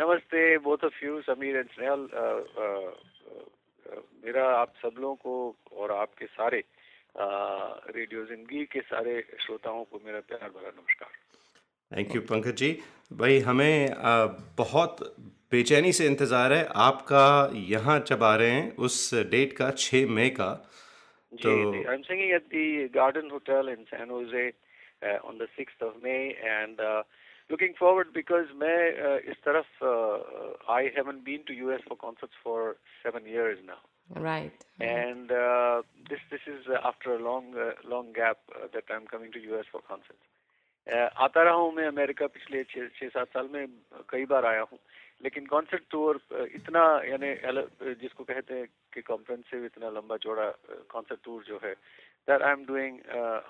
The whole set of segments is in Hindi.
नमस्ते both of you Sameer and Snehal मेरा आप सब लोगों को और आपके सारे रेडियो ज़िंदगी के सारे श्रोताओं को मेरा प्यार भरा नमस्कार। थैंक यू पंकज जी भाई हमें आ, बहुत बेचैनी से इंतज़ार है आपका यहाँ जब आ रहे हैं उस डेट का 6 मई का। तो I am singing at the garden hotel in San Jose on the 6th of May and looking forward because मैं uh, इस तरफ uh, I haven't been to US for concerts for seven years now. Right. And uh, this this is uh, after a long uh, long gap uh, that I'm coming to US for concerts. Uh, आता रहा हूँ मैं अमेरिका पिछले छः छः सात साल में कई बार आया हूँ लेकिन कॉन्सर्ट टूर इतना यानी जिसको कहते हैं कि कॉम्प्रेंसिव इतना लंबा चौड़ा कॉन्सर्ट टूर जो है that I am doing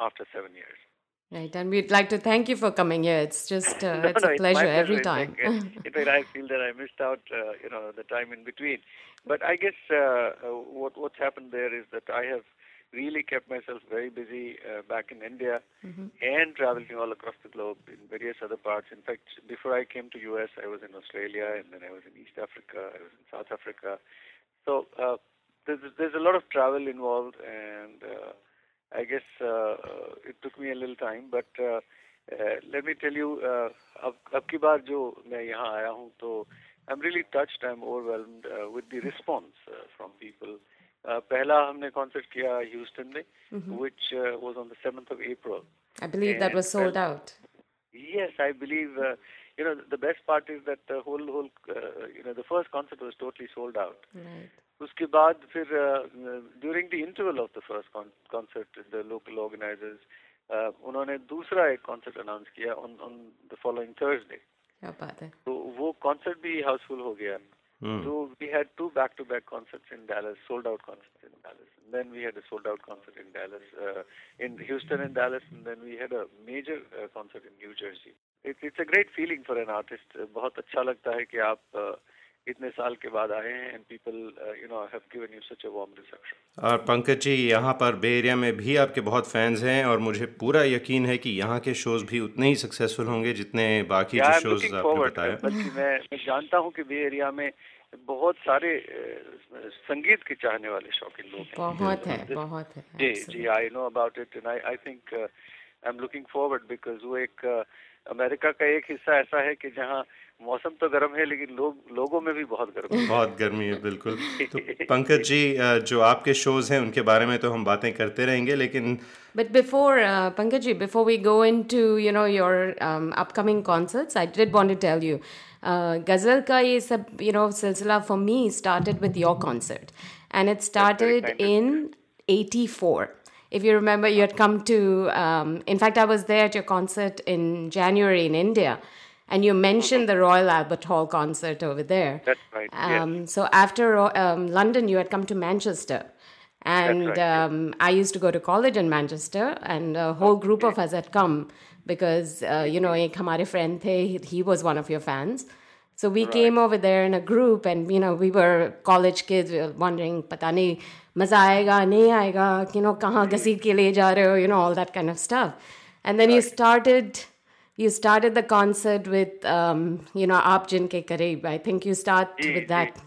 after seven years Right, and we'd like to thank you for coming here. It's just uh, no, it's no, a pleasure, pleasure every time. in fact, I feel that I missed out, uh, you know, the time in between. But I guess uh, uh, what what's happened there is that I have really kept myself very busy uh, back in India mm-hmm. and traveling all across the globe in various other parts. In fact, before I came to US, I was in Australia and then I was in East Africa, I was in South Africa. So uh, there's there's a lot of travel involved and. Uh, I guess uh, it took me a little time, but uh, uh, let me tell you, uh, अब अब की बार जो मैं यहाँ आया हूँ तो I'm really touched, I'm overwhelmed uh, with the response uh, from people. Uh, पहला हमने concert किया Houston में, mm-hmm. which uh, was on the 7th of April. I believe and that was sold uh, out. Yes, I believe. Uh, you know, the best part is that the whole whole uh, you know the first concert was totally sold out. Right. उसके बाद फिर during the interval of the first concert the local organizers उन्होंने दूसरा एक कॉन्सर्ट अनाउंस किया on on the following Thursday तो वो कॉन्सर्ट भी हाउसफुल हो गया। हम्म। तो we had two back to back concerts in Dallas sold out concert in Dallas then we had a sold out concert in Dallas in Houston in Dallas and then we had a major concert in New Jersey it's a great feeling for an artist बहुत अच्छा लगता है कि आप uh, इतने साल के बाद आए हैं and people you know have given you such a warm reception और पंकज जी यहाँ पर बे एरिया में भी आपके बहुत फैंस हैं और मुझे पूरा यकीन है कि यहाँ के शोज़ भी उतने ही सक्सेसफुल होंगे जितने बाकी जो शोज़ आपने बताया बल्कि मैं मैं जानता हूँ कि बे एरिया में बहुत सारे संगीत के चाहने वाले शौकीन लोग हैं। बहुत है बहुत है जी जी I know about it and I I think I am looking forward because वो एक अमेरिका का एक हिस्सा ऐसा है कि जहाँ मौसम तो गर्म है लेकिन लोग लोगों में भी बहुत गर्म है बहुत गर्मी है बिल्कुल तो पंकज जी जो आपके शोज़ हैं उनके बारे में तो हम बातें करते रहेंगे लेकिन But before, uh, Pankaj before we go into, you know, your um, upcoming concerts, I did want to tell you, uh, Ghazal ka ye sab, you know, silsila for me started with your concert. And it started in 84. If you remember, you had come to, um, in fact, I was there at your concert in January in India and you mentioned the Royal Albert Hall concert over there. That's right. Um, yes. So after um, London, you had come to Manchester. And right, um, yes. I used to go to college in Manchester, and a whole group okay. of us had come because, uh, you know, ek hamare friend the, he was one of your fans. So we right. came over there in a group, and, you know, we were college kids, we were wondering, pata nahi, maza aayega, nahi you know, kahan ghaseet ke le ja rahe ho, you know, all that kind of stuff. And then right. you started you started the concert with um, you know aap jin ke kareeb i think you start with that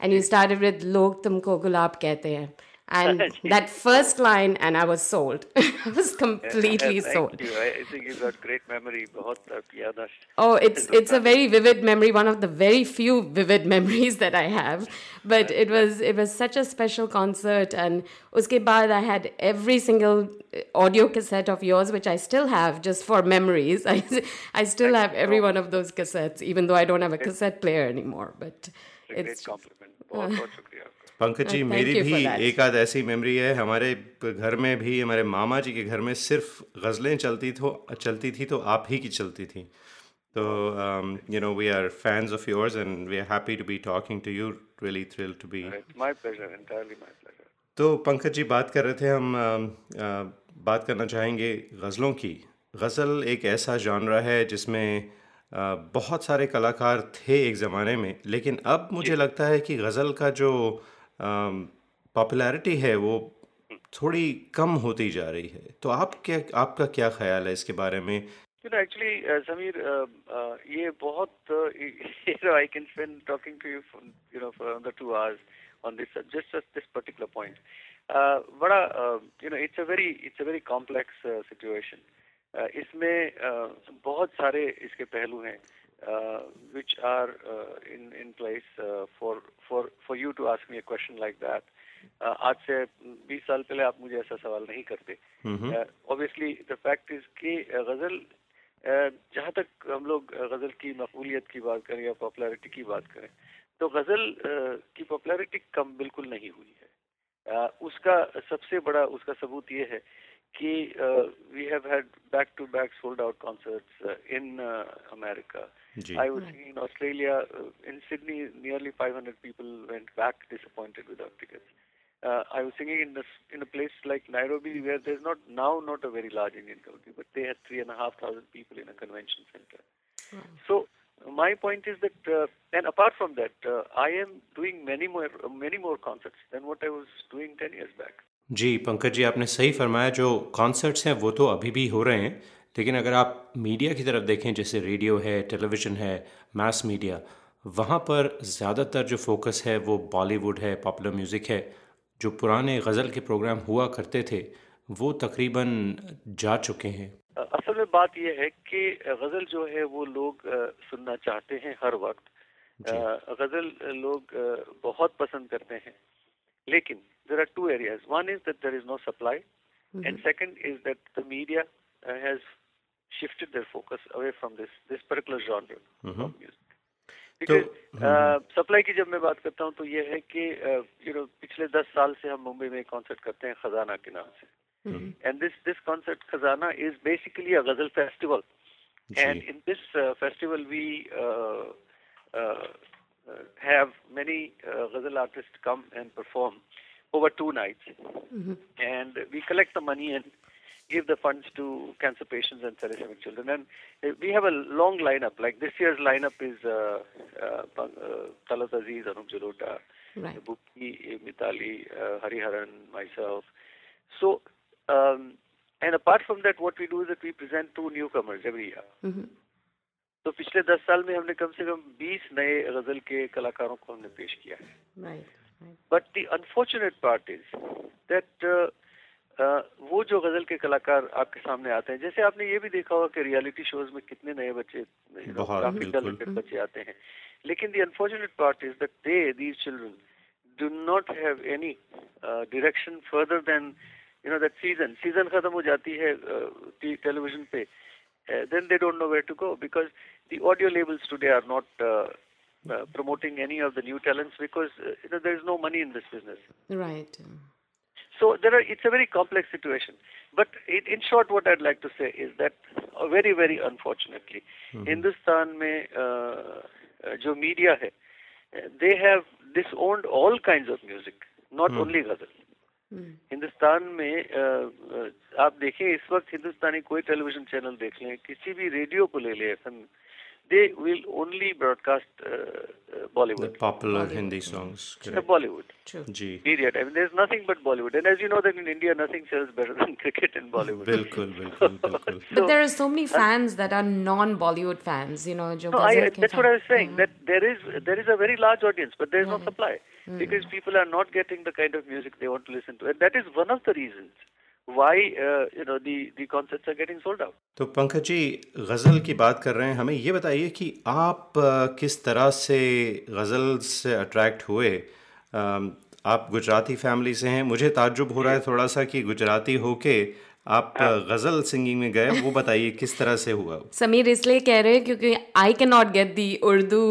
and you started with log tumko gulab kehte hain and that first line and i was sold. I was completely yeah, sold. you. i think you've got great memory. oh it's it's a very vivid memory one of the very few vivid memories that i have. But it was it was such a special concert and uske baad i had every single uh, audio cassette of yours which i still have just for memories. I, I still have every one of those cassettes even though i don't have a cassette player anymore but it's, a great compliment. Pankaj जी मेरी भी एक आध ऐसी मेमोरी है। हमारे घर में भी हमारे मामा जी के घर में सिर्फ़ गज़लें चलती थो चलती थी तो आप ही की चलती थी। तो you know we are fans of yours and we are happy to be talking to you really thrill to be my pleasure entirely my pleasure तो पंकज जी बात कर रहे थे हम आ, आ, बात करना चाहेंगे गज़लों की। गज़ल एक ऐसा जानरा है जिसमें आ, बहुत सारे कलाकार थे एक ज़माने में लेकिन अब मुझे लगता है कि गज़ल का जो पॉपुलैरिटी है वो थोड़ी कम होती जा रही है। तो आप क्या, आपका क्या ख्याल है इसके बारे में? एक्चुअली समीर ये बहुत I can spend talking to you you know the two hours on this just just this particular point बड़ा you know it's a very it's a very complex situation इसमें बहुत सारे इसके पहलू हैं। Which are uh, in in place uh, for for for you to ask me a question like that. Uh, आज से 20 साल पहले आप मुझे ऐसा सवाल नहीं करते। ऑब्वियसली द फैक्ट इज़ कि गज़ल जहाँ तक हम लोग गज़ल की मकबूलियत की बात करें या पॉपुलैरिटी की बात करें तो गज़ल की पॉपुलैरिटी कम बिल्कुल नहीं हुई है। उसका सबसे बड़ा उसका सबूत ये है key, uh, we have had back-to-back sold-out concerts uh, in uh, America. Gee. I was in Australia, in Sydney, nearly 500 people went back disappointed without tickets. Uh, I was singing in, this, in a place like Nairobi where there's not now not a very large Indian community, but they had three and a half thousand people in a convention center. So my point is that, uh, and apart from that, uh, I am doing many more many more concerts than what I was doing ten years back. जी पंकज जी आपने सही फरमाया जो कॉन्सर्ट्स हैं वो तो अभी भी हो रहे हैं। लेकिन अगर आप मीडिया की तरफ़ देखें जैसे रेडियो है टेलीविज़न है मास मीडिया वहाँ पर ज़्यादातर जो फोकस है वो बॉलीवुड है पॉपुलर म्यूज़िक है। जो पुराने गज़ल के प्रोग्राम हुआ करते थे वो तकरीबन जा चुके हैं। असल में बात यह है कि गज़ल जो है वो लोग सुनना चाहते हैं हर वक्त। गज़ल लोग बहुत पसंद करते हैं। लेकिन there are two areas one is that there is no supply and second is that the media has shifted their focus away from this this particular genre mm-hmm. of music. Because supply की जब मैं बात करता हूँ तो ये है कि यू नो पिछले दस साल से हम मुंबई में कॉन्सर्ट करते हैं खजाना के नाम से। And this this concert Khazana is basically a ghazal festival and in this festival we have many uh, ghazal artists come and perform. over two nights. Mm-hmm. And we collect the money and give the funds to cancer patients and thalassemia children. And uh, we have a long lineup. Like this year's lineup is uh, uh, uh, Talat Aziz, Anup Jalota, right. Bukki, Mitali, uh, Hariharan, myself. So, um, and apart from that, what we do is that we present two newcomers every year. Mm-hmm. तो पिछले दस साल में हमने कम से कम बीस नए गजल के कलाकारों को हमने पेश किया है But the unfortunate part is that वो जो गज़ल के कलाकार आपके सामने आते हैं जैसे आपने ये भी देखा होगा कि रियलिटी शोज़ में कितने नए बच्चे काफ़ी टैलेंटेड बच्चे आते हैं। लेकिन the unfortunate part is that they these children do not have any direction further then you know that season season खत्म हो जाती है टेलीविज़न पे then they don't know where to go because the audio labels today are not uh, uh, promoting any of the new talents because uh, you know there is no money in this business. Right. So there are, it's a very complex situation. But it, in short, what I'd like to say is that uh, very, very unfortunately, mm-hmm. Hindustan mein uh, uh, जो media hai, they have disowned all kinds of music, not mm. only ghazal. Hindustan में आप देखें इस वक्त हिंदुस्तानी कोई टेलीविजन चैनल देख लें किसी भी रेडियो को ले लें FM they will only broadcast uh, uh, Bollywood. The popular Bollywood. Hindi songs. Uh, Bollywood. True. Gee. Period. I mean, there's nothing but Bollywood. And as you know, that in India, nothing sells better than cricket and Bollywood. bilkul, bilkul, bilkul. but there are so many fans that are non-Bollywood fans, you know. no, I, that's what I was saying. Mm. That there is there is a very large audience, but there is no supply mm. because people are not getting the kind of music they want to listen to, and that is one of the reasons why uh, you know the the concerts are getting sold out. तो पंकज जी गज़ल की बात कर रहे हैं। हमें ये बताइए कि आप किस तरह से गज़ल से अट्रैक्ट हुए? आप गुजराती फैमिली से हैं। मुझे ताज्जुब हो रहा है थोड़ा सा कि गुजराती होके आप गज़ल सिंगिंग में गए। वो बताइए किस तरह से हुआ? समीर इसलिए कह रहे हैं क्योंकि I can not get the Urdu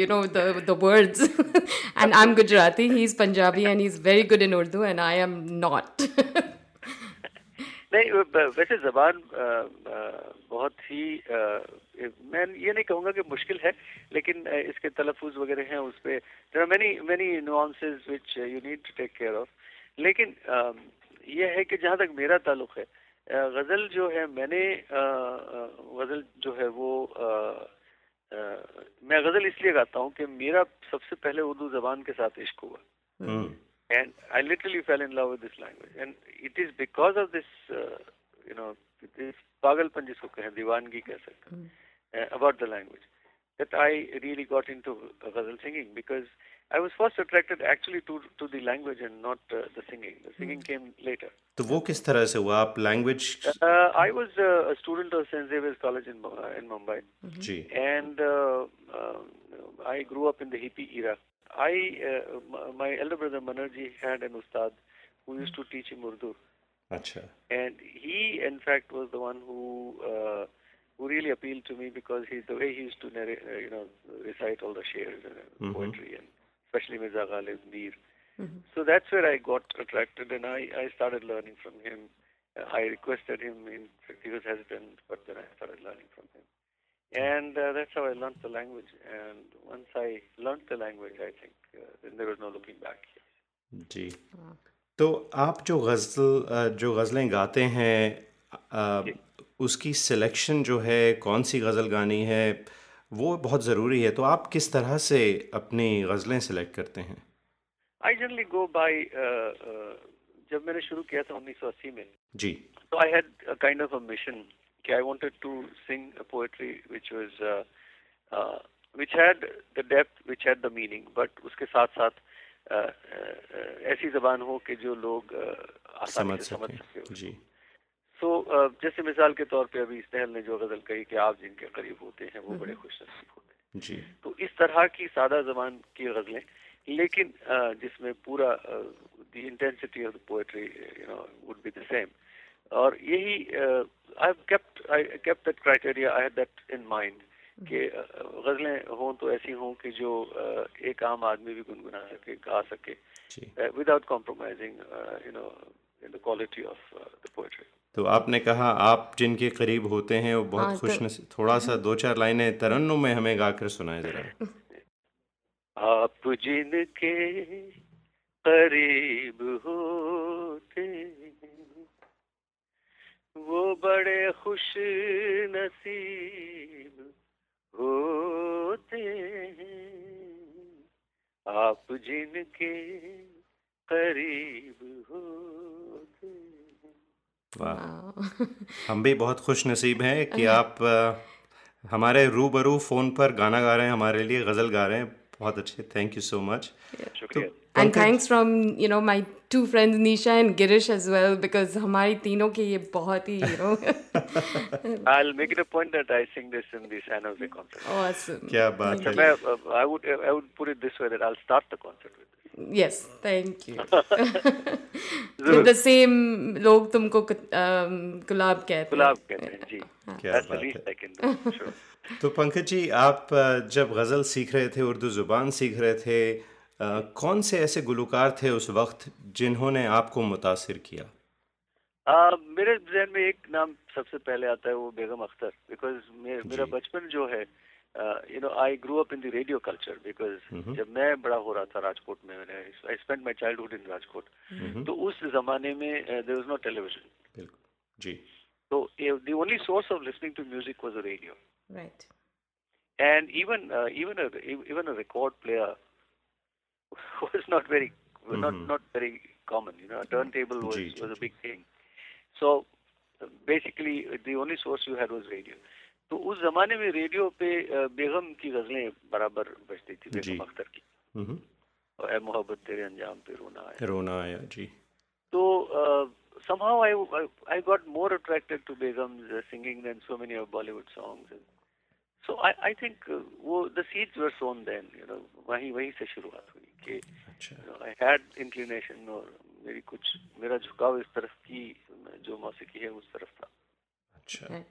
you know the words and I am Gujarati he is Punjabi and he is very good in Urdu and I am not नहीं वैसे जबान बहुत ही मैं ये नहीं कहूँगा कि मुश्किल है, लेकिन इसके तलफुज वगैरह हैं उस पर there many many nuances which you need to take care of लेकिन ये है कि जहाँ तक मेरा ताल्लुक है गज़ल जो है, मैंने गज़ल जो है वो मैं गज़ल इसलिए गाता हूँ कि मेरा सबसे पहले उर्दू जबान के साथ इश्क हुआ। हम्म। And I literally fell in love with this language. And it is because of this uh, you know, this pagalpan jisko kahe, diwangi keh sakte, mm. uh, about the language, that I really got into ghazal singing because I was first attracted actually to to the language and not uh, the singing. The singing mm. came later. तो वो किस तरह से हुआ आप language? Uh, I was uh, a student of St Xavier's College in uh, in Mumbai. Mm-hmm. Ji. And uh, uh, I grew up in the hippie era. I uh, my elder brother Manerji had an ustad who used to teach him Urdu. Acha. And he, in fact, was the one who uh, who really appealed to me because he the way he used to narrate, uh, you know recite all the shares and mm-hmm. poetry and especially Mirza Ghalib Mir. Mm-hmm. So that's where I got attracted, and I, I started learning from him. Uh, I requested him. In fact, he was hesitant, but then I started learning from him, and uh, that's how I learned the language. And once I learned the language, I think uh, then there was no looking back. जी। तो आप जो गज़ल जो गज़लें गाते हैं उसकी सिलेक्शन जो है कौन सी गज़ल गानी है वो बहुत ज़रूरी है। तो आप किस तरह से अपनी गज़लें सेलेक्ट करते हैं? आई जनरली गो बाय जब मैंने शुरू किया था 1980 में जी। तो I had kind of a mission कि I wanted to sing a poetry which was which had the depth which had the meaning but उसके साथ साथ uh, uh, ऐसी जबान हो कि जो लोग uh, आसानी से समझ सके जी। तो जैसे मिसाल के तौर पे अभी स्नेहल ने जो गज़ल कही कि आप जिनके करीब होते हैं वो बड़े खुश नसीब होते हैं। जी। तो इस तरह की सादा जबान की गजलें लेकिन जिसमें पूरा the intensity of the poetry you know would be the same और यही I kept I kept that criteria I had that in mind कि गजलें हों तो ऐसी हों कि जो एक आम आदमी भी गुनगुना सके गा सके without compromising you know in the quality of the poetry तो आपने कहा आप जिनके करीब होते हैं वो बहुत हाँ, खुश तो... नसीब थोड़ा सा दो चार लाइनें तरन्नुम में हमें गाकर सुनाए जरा। आप जिनके करीब होते वो बड़े खुश नसीब होते हैं। आप जिनके करीब होते वाह। हम भी बहुत खुश नसीब हैं कि आप हमारे रूबरू फ़ोन पर गाना गा रहे हैं हमारे लिए गज़ल गा रहे हैं। बहुत अच्छे thank you so much and thanks from you know my two friends Nisha and Girish as well because हमारी तीनों के ये बहुत ही you know I'll make it a point that I sing this in the San Jose concert. Awesome. क्या बात है I would I would put it this way that I'll start the concert with yes thank you with the same लोग तुमको गुलाब कहते हैं गुलाब कहते हैं जी क्या बात है तो पंकज जी आप जब गज़ल सीख रहे थे उर्दू ज़ुबान सीख रहे थे कौन से ऐसे गुलकार थे उस वक्त जिन्होंने आपको मुतासर किया? आ, मेरे जहन में एक नाम सबसे पहले आता है वो बेगम अख्तर बिकॉज़ मेरा बचपन जो है you know I grow up in the radio culture because जब मैं बड़ा हो रहा था राजकोट में मैंने I spend my childhood in Rajkot. तो उस जमाने में देर वॉज़ नो टेलीविज़न जी। तो the only source of listening to music was a radio right and even uh, even a even a record player was not very mm-hmm. not not very common you know a turntable was was a big thing so basically the only source you had was radio तो उस जमाने में रेडियो पे बेगम की गजलें बराबर बजती थी बेगम अख्तर की और मोहब्बत तेरे अंजाम पे रोना आया रोना आया जी तो somehow I, I I got more attracted to Begum's uh, singing than so many of Bollywood songs. And so I I think uh, वो the seeds were sown then, you know, वहीं वहीं से शुरुआत हुई कि अच्छा. you know, I had inclination और मेरी कुछ मेरा झुकाव इस तरफ की जो मौसीकी है उस तरफ था. अच्छा.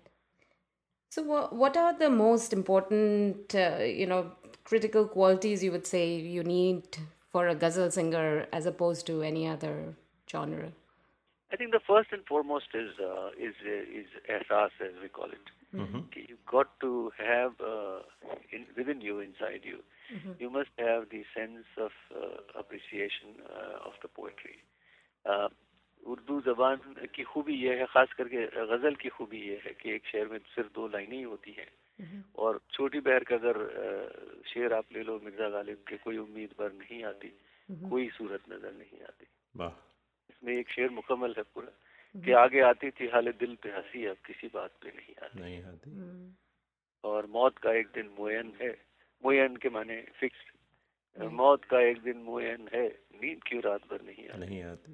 So, what are the most important, uh, you know, critical qualities you would say you need for a ghazal singer as opposed to any other genre? I think the first and foremost is uh, is uh, is ehsas as we call it. Mm-hmm. You've got to have uh, in, within you, inside you, mm-hmm. you must have the sense of uh, appreciation uh, of the poetry. Uh, Urdu जबान की खूबी यह है खास करके गज़ल की खूबी यह है कि एक शेर में सिर्फ़ दो लाइनें ही होती हैं। और छोटी बहर का अगर शेर आप ले लो मिर्ज़ा गालिब के कोई उम्मीद पर नहीं आती कोई सूरत नज़र नहीं आती। इसमें एक शेर मुकम्मल है पूरा। कि आगे आती थी हाल दिल पे हँसी अब किसी बात पे नहीं आती। नहीं आती। और मौत का एक दिन मुयन है। मुयन के माने फिक्स मौत का एक दिन मुयन है। नींद क्यों रात भर नहीं आती? नहीं आती।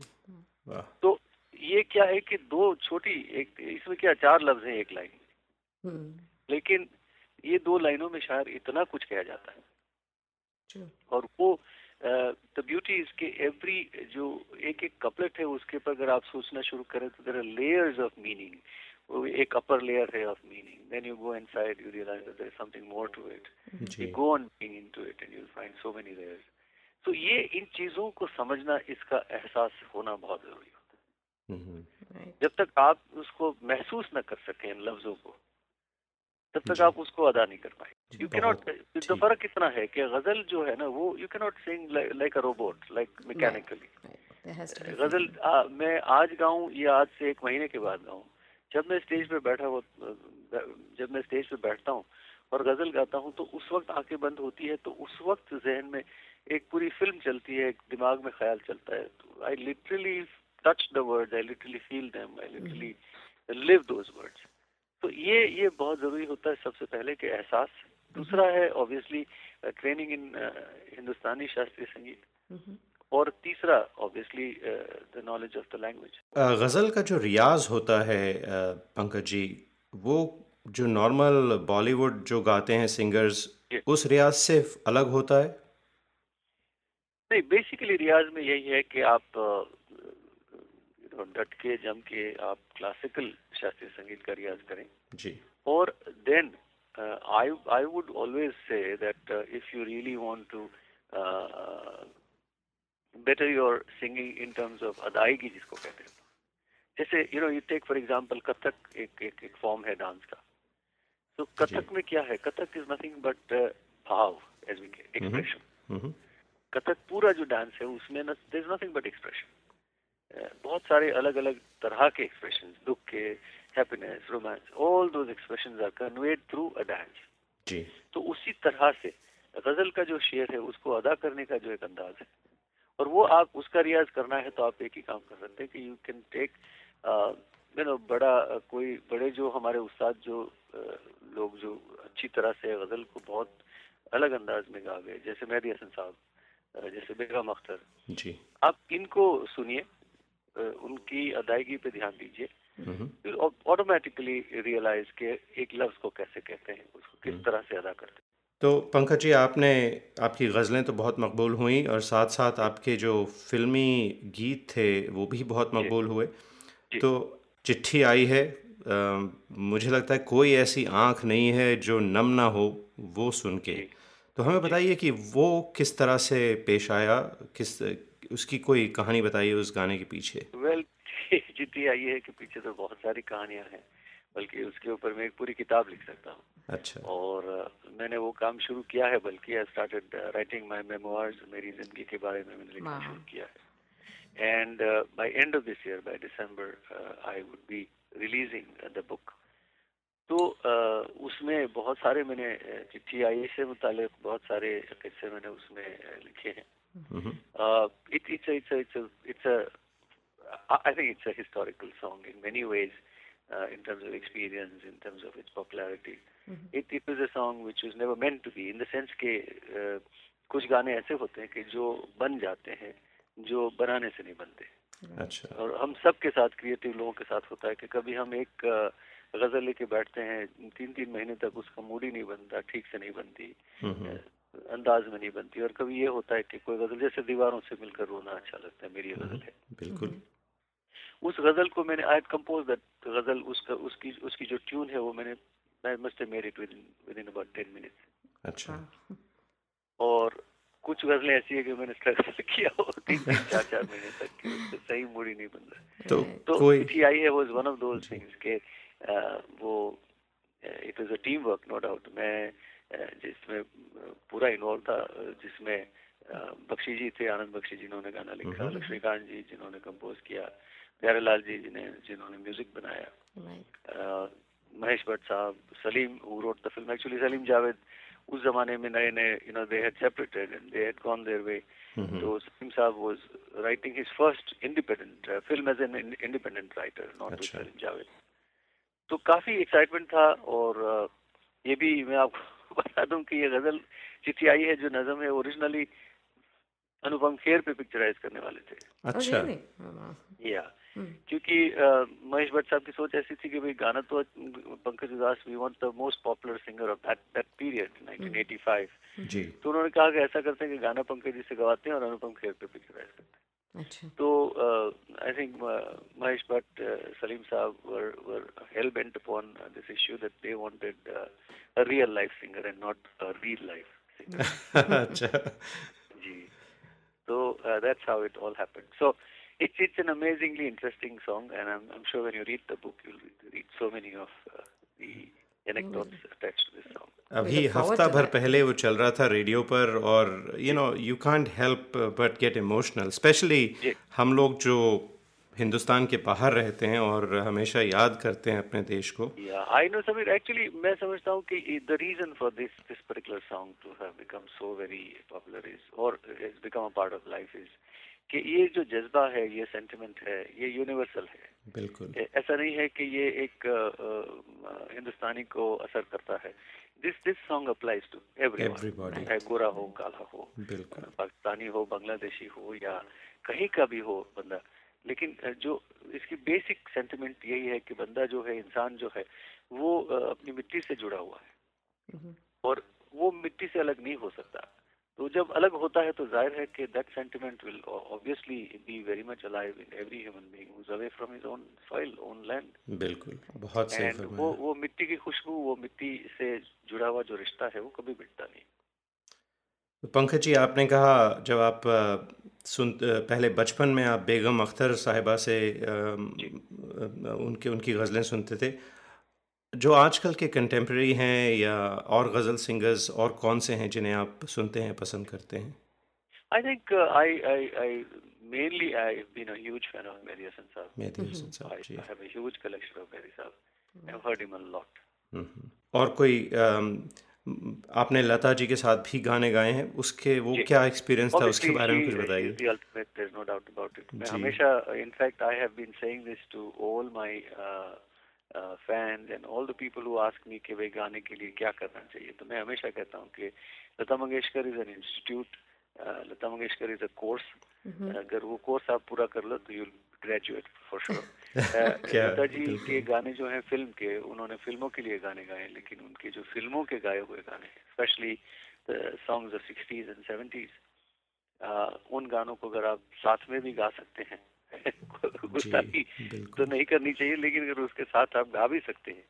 वाह। तो ये क्या है कि दो छोटी एक इसमें क्या चार लफ्ज हैं एक लाइन में? लेकिन ये दो लाइनों में शायद इतना कुछ कहा जाता है। और वो द ब्यूटी इज़ के एवरी जो एक एक कपलेट है उसके ऊपर अगर आप सोचना शुरू करें तो there are layers of meaning वो एक अपर लेयर है of meaning then you go inside you realise that there is something more to it ji. You go on being into it and you'll find so many layers. तो ये इन चीज़ों को समझना इसका एहसास होना बहुत ज़रूरी होता है. जब तक आप उसको महसूस न कर सकें इन लफ्जों को तब तक आप उसको अदा नहीं कर पाए जी, यू कैनॉट तो। फ़र्क इतना है कि गज़ल जो है ना वो you cannot sing like a robot like mechanically ghazal आ, मैं आज गाऊं या आज से एक महीने के बाद गाऊं। जब मैं स्टेज पे बैठा हो जब मैं स्टेज पे बैठता हूँ और गज़ल गाता हूँ तो उस वक्त आँखें बंद होती है तो उस वक्त जहन में एक पूरी फ़िल्म चलती है एक दिमाग में ख्याल चलता है। I literally touch the words I literally feel them I literally live those words तो ये ये बहुत ज़रूरी होता है सबसे पहले कि एहसास दूसरा है ऑब्वियसली ट्रेनिंग इन हिंदुस्तानी शास्त्रीय संगीत. और तीसरा obviously the knowledge of the language ghazal का जो रियाज होता है पंकज जी वो जो नॉर्मल बॉलीवुड जो गाते हैं सिंगर्स उस रियाज से अलग होता है? नहीं बेसिकली रियाज में यही है कि आप अ, डट के जम के आप क्लासिकल शास्त्रीय संगीत का रियाज करें। जी। और then I I would always say that if you really want to better your singing in terms of अदायगी जिसको कहते हैं जैसे you know you take for example Kathak एक एक एक फॉर्म है डांस का। तो कथक में क्या है? Kathak is nothing but bhav as we expression hmm, Kathak पूरा जो डांस है उसमें there is nothing but expression बहुत सारे अलग अलग तरह के एक्सप्रेशन दुख के happiness romance all those expressions are conveyed through a dance जी। तो उसी तरह से गज़ल का जो शेर है उसको अदा करने का जो एक अंदाज है और वो आप उसका रियाज करना है तो आप एक ही काम कर सकते हैं कि you can take you know बड़ा uh, कोई बड़े जो हमारे उस्ताद जो uh, लोग जो अच्छी तरह से गज़ल को बहुत अलग अंदाज में गा गए जैसे मेहदी हसन साहब uh, जैसे बेगम अख्तर। जी। आप इनको सुनिए उनकी अदायगी पे ध्यान दीजिए। फिर ऑटोमेटिकली रियलाइज़ के एक लफ्ज को कैसे कहते हैं उसको किस तरह से अदा करते हैं। तो पंकज जी आपने आपकी गज़लें तो बहुत मकबूल हुई और साथ साथ आपके जो फिल्मी गीत थे वो भी बहुत मकबूल हुए। तो चिट्ठी आई है अ, मुझे लगता है कोई ऐसी आँख नहीं है जो नम ना हो वो सुन के। तो हमें बताइए कि वो किस तरह से पेश आया किस उसकी कोई कहानी बताइए उस गाने के पीछे। वेल चिट्ठी आई है कि पीछे तो बहुत सारी कहानियाँ हैं बल्कि उसके ऊपर मैं एक पूरी किताब लिख सकता हूँ। अच्छा। और मैंने वो काम शुरू किया है बल्कि I started writing my memoirs मेरी ज़िंदगी के बारे में मैंने लिखना शुरू किया है। And by end of this year by December I would be releasing the book तो uh, उसमें बहुत सारे मैंने चिट्ठी आई से मुतालिक बहुत सारे किस्से मैंने उसमें लिखे हैं। हम्म, Uh, it, it's I think it's a historical song in many ways, uh, in terms of experience, in terms of its popularity. Mm It, it was a song which was never meant to be, in the sense के uh, कुछ गाने ऐसे होते हैं कि जो बन जाते हैं जो बनाने से नहीं बनते। अच्छा। और हम सब के साथ क्रिएटिव लोगों के साथ होता है कि कभी हम एक अ, गज़ल लेके बैठते हैं तीन तीन महीने तक उसका मूड ही नहीं बनता ठीक से नहीं बनती हम्म, अंदाज में नहीं बनती। और कभी ये होता है कि कोई गज़ल जैसे दीवारों से मिलकर रोना अच्छा लगता है मेरी ये गज़ल है। बिल्कुल। उस गज़ल को मैंने आई कंपोज दैट गज़ल उसका उसकी उसकी जो ट्यून है वो मैंने I must have made it within within about 10 minutes अच्छा। और कुछ गजलें ऐसी है कि मैंने स्ट्रगल किया हो तीन तीन चार चार महीने तक कि उससे सही मूड ही नहीं बन रहा। तो तो कोई आई है was one of those things के अ, वो it was a team work no doubt मैं जिसमें पूरा इन्वॉल्व था जिसमें बख्शी जी थे आनंद बख्शी जिन्होंने गाना लिखा लक्ष्मीकांत जी जिन्होंने कंपोज किया प्यारेलाल जी जिन्हें जिन्होंने म्यूज़िक बनाया। Right. Mahesh Bhatt sahab Salim who wrote the film actually Salim Javed उस जमाने में नए नए you know they had separated and they had gone their way तो Salim sahab was writing his first independent film as an independent writer not with Salim Javed. तो काफ़ी एक्साइटमेंट था और ये भी मैं आपको बता दूँ कि ये गज़ल चिट्ठी आई है जो नजम है ओरिजिनली अनुपम खेर पे पिक्चराइज करने वाले थे। अच्छा या क्योंकि महेश भट्ट साहब की सोच ऐसी थी कि भाई गाना तो Pankaj Udhas we want the most popular singer of that that period 1985 जी। तो उन्होंने कहा कि ऐसा करते हैं कि गाना पंकज जी से गवाते हैं और अनुपम खेर पे पिक्चराइज करते हैं। अच्छा। तो I think Mahesh Bhatt Salim sahab were were hell bent upon this issue that they wanted a real life singer and not a real life singer अच्छा। जी। uh, that's how it all happened so it's it's an amazingly interesting song, and I'm, I'm sure when you read the book, you'll read so many of uh, the anecdotes attached to this song. अभी हफ़्ता भर पहले वो चल रहा था रेडियो पर और you know you can't help but get emotional especially हम लोग जो हिंदुस्तान के बाहर रहते हैं और हमेशा याद करते हैं अपने देश को। आई नो समीर एक्चुअली मैं समझता हूँ कि the reason for this this particular song to have become so very popular is और is become a part of life is कि ये जो जज्बा है ये सेंटिमेंट है ये यूनिवर्सल है। बिल्कुल। ऐसा नहीं है कि ये एक हिंदुस्तानी को असर करता है। This this song applies to everybody चाहे गोरा हो काला हो बिल्कुल। पाकिस्तानी हो बांग्लादेशी हो या कहीं का भी हो बंदा। लेकिन जो इसकी बेसिक सेंटिमेंट यही है कि बंदा जो है इंसान जो है वो अपनी मिट्टी से जुड़ा हुआ है। और वो मिट्टी से अलग नहीं हो सकता। तो जब अलग होता है तो ज़ाहिर है कि that sentiment will obviously be very much alive in every human being who is away from his own soil own land बिल्कुल बहुत सही फरमाया। वो वो मिट्टी की खुशबू वो मिट्टी से जुड़ा हुआ जो रिश्ता है वो कभी मिटता नहीं। तो पंकज जी आपने कहा जब आप सुन पहले बचपन में आप बेगम अख्तर साहिबा से उनके उनकी गज़लें सुनते थे जो आजकल के कंटेम्प्रेरी हैं या और गज़ल सिंगर्स और कौन से हैं जिन्हें आप सुनते हैं पसंद करते हैं I think I I I mainly I've been a huge fan of Mehdi Hasan Saab. Mehdi Hasan Saab, I, I have a huge collection of Mehdi Saab. I've heard him a lot. और कोई आपने लता जी के साथ भी गाने गाए हैं उसके वो क्या एक्सपीरियंस था उसके बारे में कुछ बताइए the ultimate there's no doubt about it मैं हमेशा in fact I have been saying this to all my uh, fans and all the people who ask me कि भाई गाने के लिए क्या करना चाहिए तो मैं हमेशा कहता हूँ कि Lata Mangeshkar is an institute Lata Mangeshkar is a course अगर वो कोर्स आप पूरा कर लो तो you graduate for sure Lata ji के गाने जो हैं फ़िल्म के उन्होंने फ़िल्मों के लिए गाने गाए लेकिन उनके जो फ़िल्मों के गाए हुए गाने especially songs of sixties and seventies उन गानों को अगर आप साथ में भी गा सकते हैं गुस्ताखी तो नहीं करनी चाहिए लेकिन अगर उसके साथ आप गा भी सकते हैं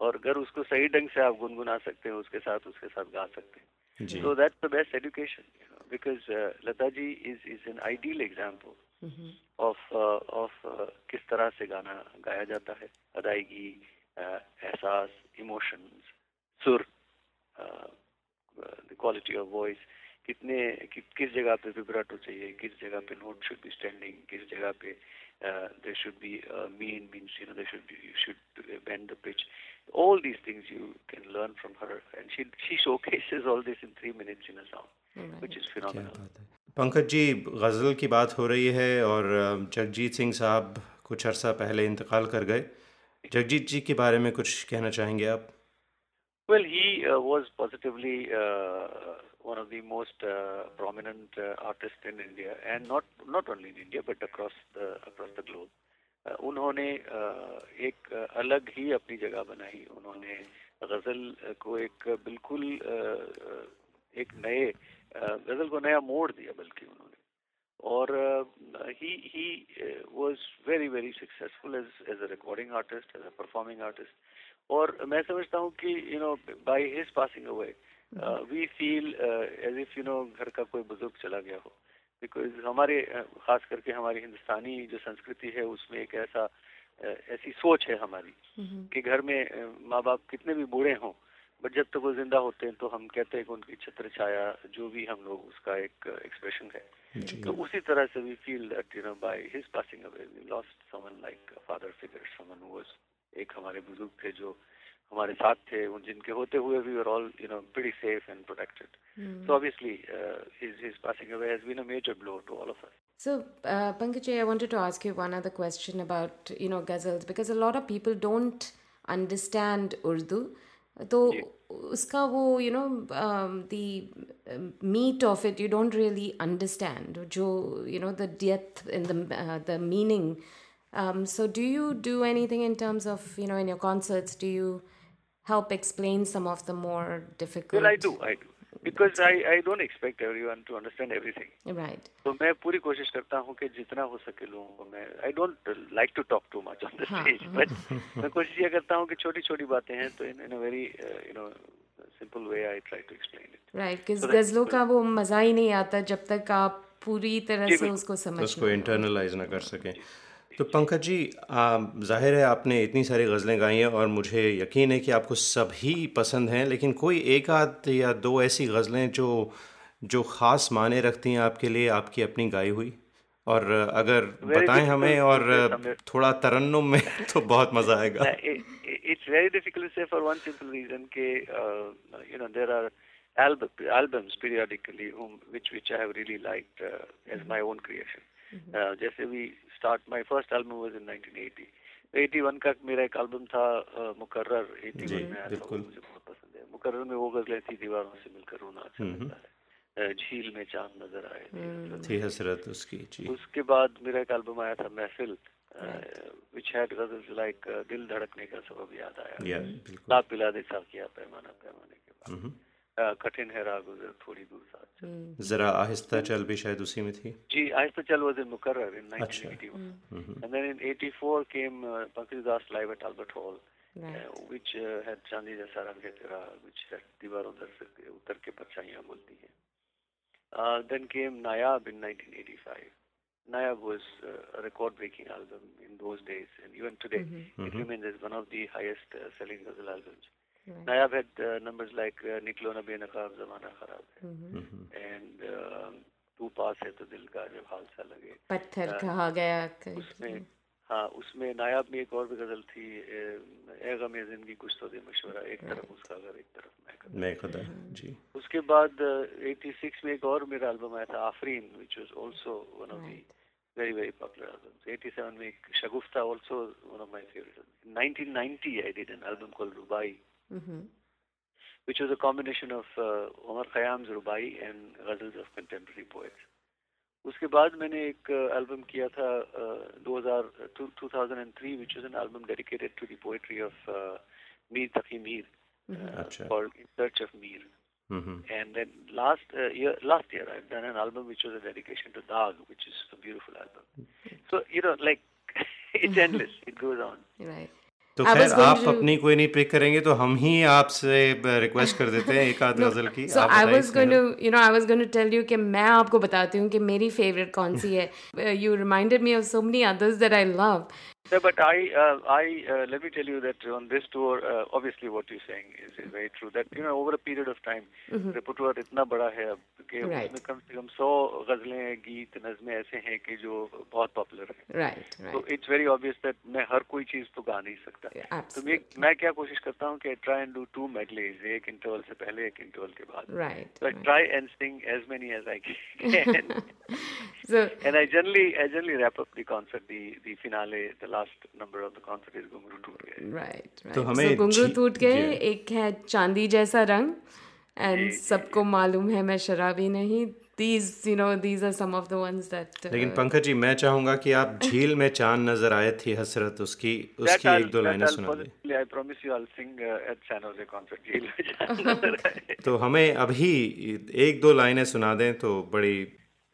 और अगर उसको सही ढंग से आप गुनगुना सकते हैं उसके साथ उसके साथ गा सकते हैं तो that's the best education because Lata ji is is an ideal example of of किस तरह से गाना गाया जाता है अदायगी uh, एहसास इमोशंस सुर द क्वालिटी ऑफ़ वॉइस कितने कि, किस जगह पे विब्राटो चाहिए किस जगह पे नोट शुड बी स्टैंडिंग किस जगह पे they should be mean means you know they should be you should bend the pitch all these things you can learn from her. And she she showcases all this in 3 minutes in a song right. which is phenomenal. Pankaj ji ghazal की बात हो रही है और जगजीत सिंह साहब कुछ अरसा पहले इंतकाल कर गए। जगजीत जी के बारे में कुछ कहना चाहेंगे आप? Uh, was positively uh, one of the most uh, prominent uh, artists in India, and not not only in India but across the across the globe. Uh, उन्होंने uh, एक uh, अलग ही अपनी जगह बनाई। उन्होंने गज़ल को एक बिल्कुल uh, एक नए uh, गज़ल को नया मोड़ दिया बल्कि उन्होंने। और he he was very very successful as as a recording artist as a performing artist और मैं समझता हूँ कि you know by his passing away we feel as if you know घर का कोई बुज़ुर्ग चला गया हो। बिकॉज़ हमारे uh, खास करके हमारी हिंदुस्तानी जो संस्कृति है उसमें एक ऐसा uh, ऐसी सोच है हमारी. कि घर में uh, माँ बाप कितने भी बूढ़े हों बट जब तक वो ज़िंदा होते हैं तो हम कहते हैं कि उनकी छत्र छाया जो भी हम लोग उसका एक एक्सप्रेशन है। तो उसी तरह से we feel that you know by his passing away we lost someone like father figure someone was एक हमारे बुज़ुर्ग थे जो हमारे साथ थे उन जिनके होते हुए we were all you know pretty safe and protected so obviously his his passing away has been a major blow to all of us So, uh, Pankaj, I wanted to ask you one other question about, you know, ghazals because a lot of people don't understand Urdu. तो उसका वो you know the meat of it you don't really understand जो you know the depth in the the meaning so do you do anything in terms of you know in your concerts do you help explain some of the more difficult well i do i do because I, I don't expect everyone to understand everything. Right. तो मैं पूरी कोशिश करता हूँ कि जितना हो सके लोगों को मैं I don't like to talk too much on the stage, but मैं कोशिश ये करता हूँ कि छोटी छोटी बातें हैं तो in, in a very uh, you know simple way I try to explain it. Right, because so गजलों का वो मज़ा ही नहीं आता जब तक आप पूरी तरह से उसको समझ उसको इंटरनलाइज ना कर सकें तो पंकज जी ज़ाहिर है आपने इतनी सारी गज़लें गाई हैं और मुझे यकीन है कि आपको सभी पसंद हैं लेकिन कोई एक आध या दो ऐसी गज़लें जो जो ख़ास माने रखती हैं आपके लिए आपकी अपनी गाई हुई? और अगर बताएँ हमें और थोड़ा तरन्नुम में तो बहुत मज़ा आएगा। It's very difficult say for one simple reason के you know there are albums periodically whom which which I have really liked uh, as my own creation. Mm-hmm. Uh, जैसे भी start my first album was in 1980 81 का मेरा एक एल्बम था मुकर्रर. 81 में आया था मुझे बहुत पसंद है। मुकर्रर में वो गजलें थी दीवारों से मिलकर रोना अच्छा लगता है। झील में चाँद नज़र आए थी हसरत उसकी जी। उसके बाद मेरा एक एल्बम आया था महफिल had ghazals like uh, दिल धड़कने का सबब याद आया। Yeah, ला पिला दे साकिया पैमाना पैमाने के बाद। कठिन है राग उधर थोड़ी दूर साथ हम्म। जरा आहिस्ता चल भी शायद उसी में थी जी आहिस्ता चल was in Mukarrar in 1981 and then in 84 came uh, Pankaj Das live at Albert Hall right. uh, which uh, had चांदी जैसा रंग है तेरा which had दीवारों दर से उतर के परछाइयाँ बोलती हैं uh, then came Nayab in 1985 Nayab was uh, a record breaking album in those days and even today mm-hmm. it mm-hmm. remains as one of the highest uh, selling ghazal albums Right. Nayab had uh, numbers like uh, Niklo Na Benaqab Zamana Kharab hai. Mm-hmm. And uh, तू पास है तो दिल का जब हाल सा लगे पत्थर कहा गया उसमें हाँ उसमें नायाब में एक और भी गज़ल थी ए गम ज़िंदगी कुछ तो दे मशवरा एक तरफ़ उसका घर एक तरफ़ मैं खुदा जी उसके बाद 86 में एक और मेरा एल्बम आया था Aafreen which was also one of the very very popular albums 87 में शगुफ्ता also one of my favorites 1990 I did an album called Rubai mm-hmm. which was a combination of uh, Omar Khayyam's Rubai and ghazals of contemporary poets. उसके बाद मैंने एक एल्बम uh, किया था uh, 2000 2003 which was an album dedicated to the poetry of uh, Mir Taqi Mir uh, mm-hmm. called In Search of Mir. Mm-hmm. And then last uh, year, last year I've done an album which was a dedication to Dag, which is a beautiful album. Mm-hmm. So you know, like it's endless. it goes on. Right. तो खैर आप to... अपनी कोई नहीं पिक करेंगे तो हम ही आपसे रिक्वेस्ट कर देते हैं एक आध गज़ल की so I was going to you know I was going to tell you कि मैं आपको बताती हूँ कि मेरी फेवरेट कौन सी है। You reminded me of so many others that I love Yeah, but I, uh, I uh, let me tell you that on this tour, uh, obviously what you're saying is, is very true. That you know, over a period of time, mm-hmm. repertoire इतना बड़ा है अब कि right. उसमें कम से कम सौ गजलें गीत नज़में ऐसे हैं कि जो बहुत पॉपुलर हैं right, right. तो इट्स वेरी ऑब्वियस दैट मैं हर कोई चीज़ तो गा नहीं सकता yeah, तो मैं मैं क्या कोशिश करता हूँ कि try and do to medleys एक इंटरवल से पहले एक इंटरवल के बाद right, so right. I try and sing as many as I can so, and I generally I generally wrap up the concert the the finale the last number of the concert is घुंघरू टूट गए right, right. तो हमें so, घुंघरू टूट गए एक है चांदी जैसा रंग एंड सबको मालूम है मैं शराबी नहीं। These you know these are some of the ones that uh, लेकिन पंकज जी मैं चाहूँगा कि आप झील में चाँद नज़र आए थी हसरत उसकी उसकी एक दो लाइनें सुना दें। I promise you I will sing at San Jose concert झील में चाँद तो हमें अभी एक दो लाइनें सुना दें तो बड़ी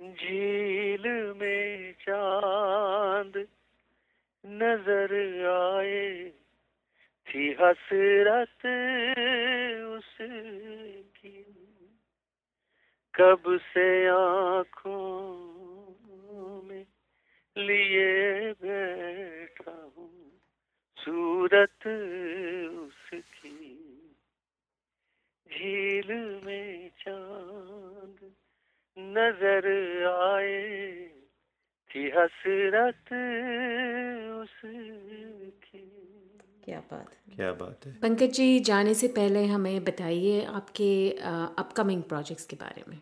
झील में चाँद नज़र आए, थी हसरत उसकी। कब से आँखों में लिए बैठा हूँ, सूरत उसकी। झील में चाँद नज़र आए थी हसरत उसकी क्या बात क्या बात है पंकज जी जाने से पहले हमें बताइए आपके अपकमिंग प्रोजेक्ट्स के बारे में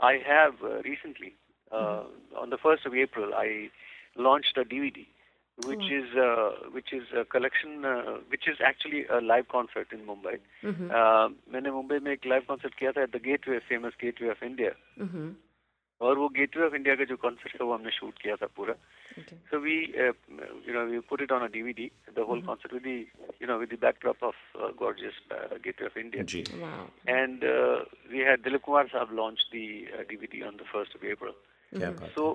I have uh, recently, uh, mm-hmm. on the first of April, I launched a DVD, which oh. is uh, which is a collection, uh, which is actually a live concert in Mumbai. Mm-hmm. Uh, मैंने मुंबई में एक लाइव कॉन्सर्ट किया था at the Gateway famous Gateway of India और वो गेटवे ऑफ़ इंडिया का जो कॉन्सर्ट था वो हमने शूट किया था पूरा। So we you know we put it on a DVD the whole concert with you know with the backdrop of gorgeous Gateway of India ji and we had Dilip Kumar sahab launch the DVD on the 1st of April so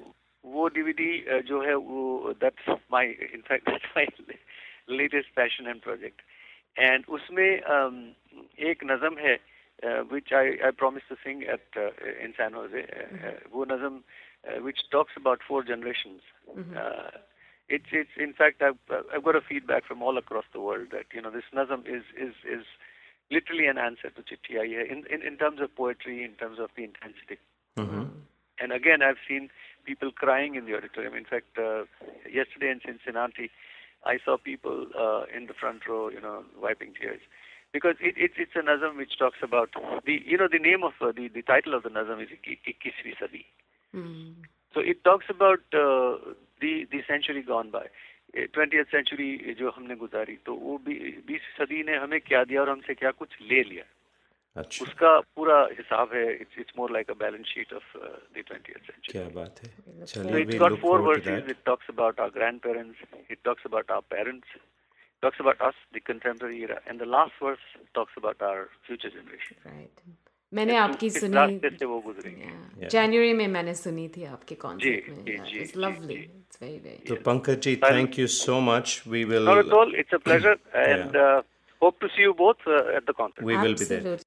वो डीवीडी जो है वो that's my in fact that's my latest passion and project and उसमें एक नज़म है uh, which I, I promised to sing at uh, in San Jose, uh, uh, mm-hmm. uh, which talks about four generations. Mm-hmm. Uh, it's it's in fact I've I've got a feedback from all across the world that you know this Nazam is is is literally an answer to Chitti in, in in terms of poetry, in terms of the intensity. Mm-hmm. And again, I've seen people crying in the auditorium. In fact, uh, yesterday in Cincinnati, I saw people uh, in the front row, you know, wiping tears. Because it, it, it's a nazam which talks about the, you know, the name of uh, the the title of the nazam is Ikkisvi Sadi. Mm. So it talks about uh, the the century gone by. Twenty century जो हमने गुजारी तो वो बीस सदी ने हमें क्या दिया और हमसे क्या कुछ ले लिया अच्छा उसका पूरा हिसाब है it's it's more like a balance sheet of the 20th century क्या बात है so चलिए we got look four forward to verses that it talks about our grandparents it talks about our parents it talks about us the contemporary era and the last verse talks about our future generation right मैंने आपकी इस सुनी रास्ते से वो गुजरेंगे Yeah. जनवरी में मैंने सुनी थी आपके कॉन्सर्ट जी, में जी, जी, इट्स जी, लवली जी। इट्स वेरी वेरी तो Pankaj ji Well- thank you so much we will not at all it's a pleasure and uh, hope to see you both uh, at the concert we will be there Absolutely.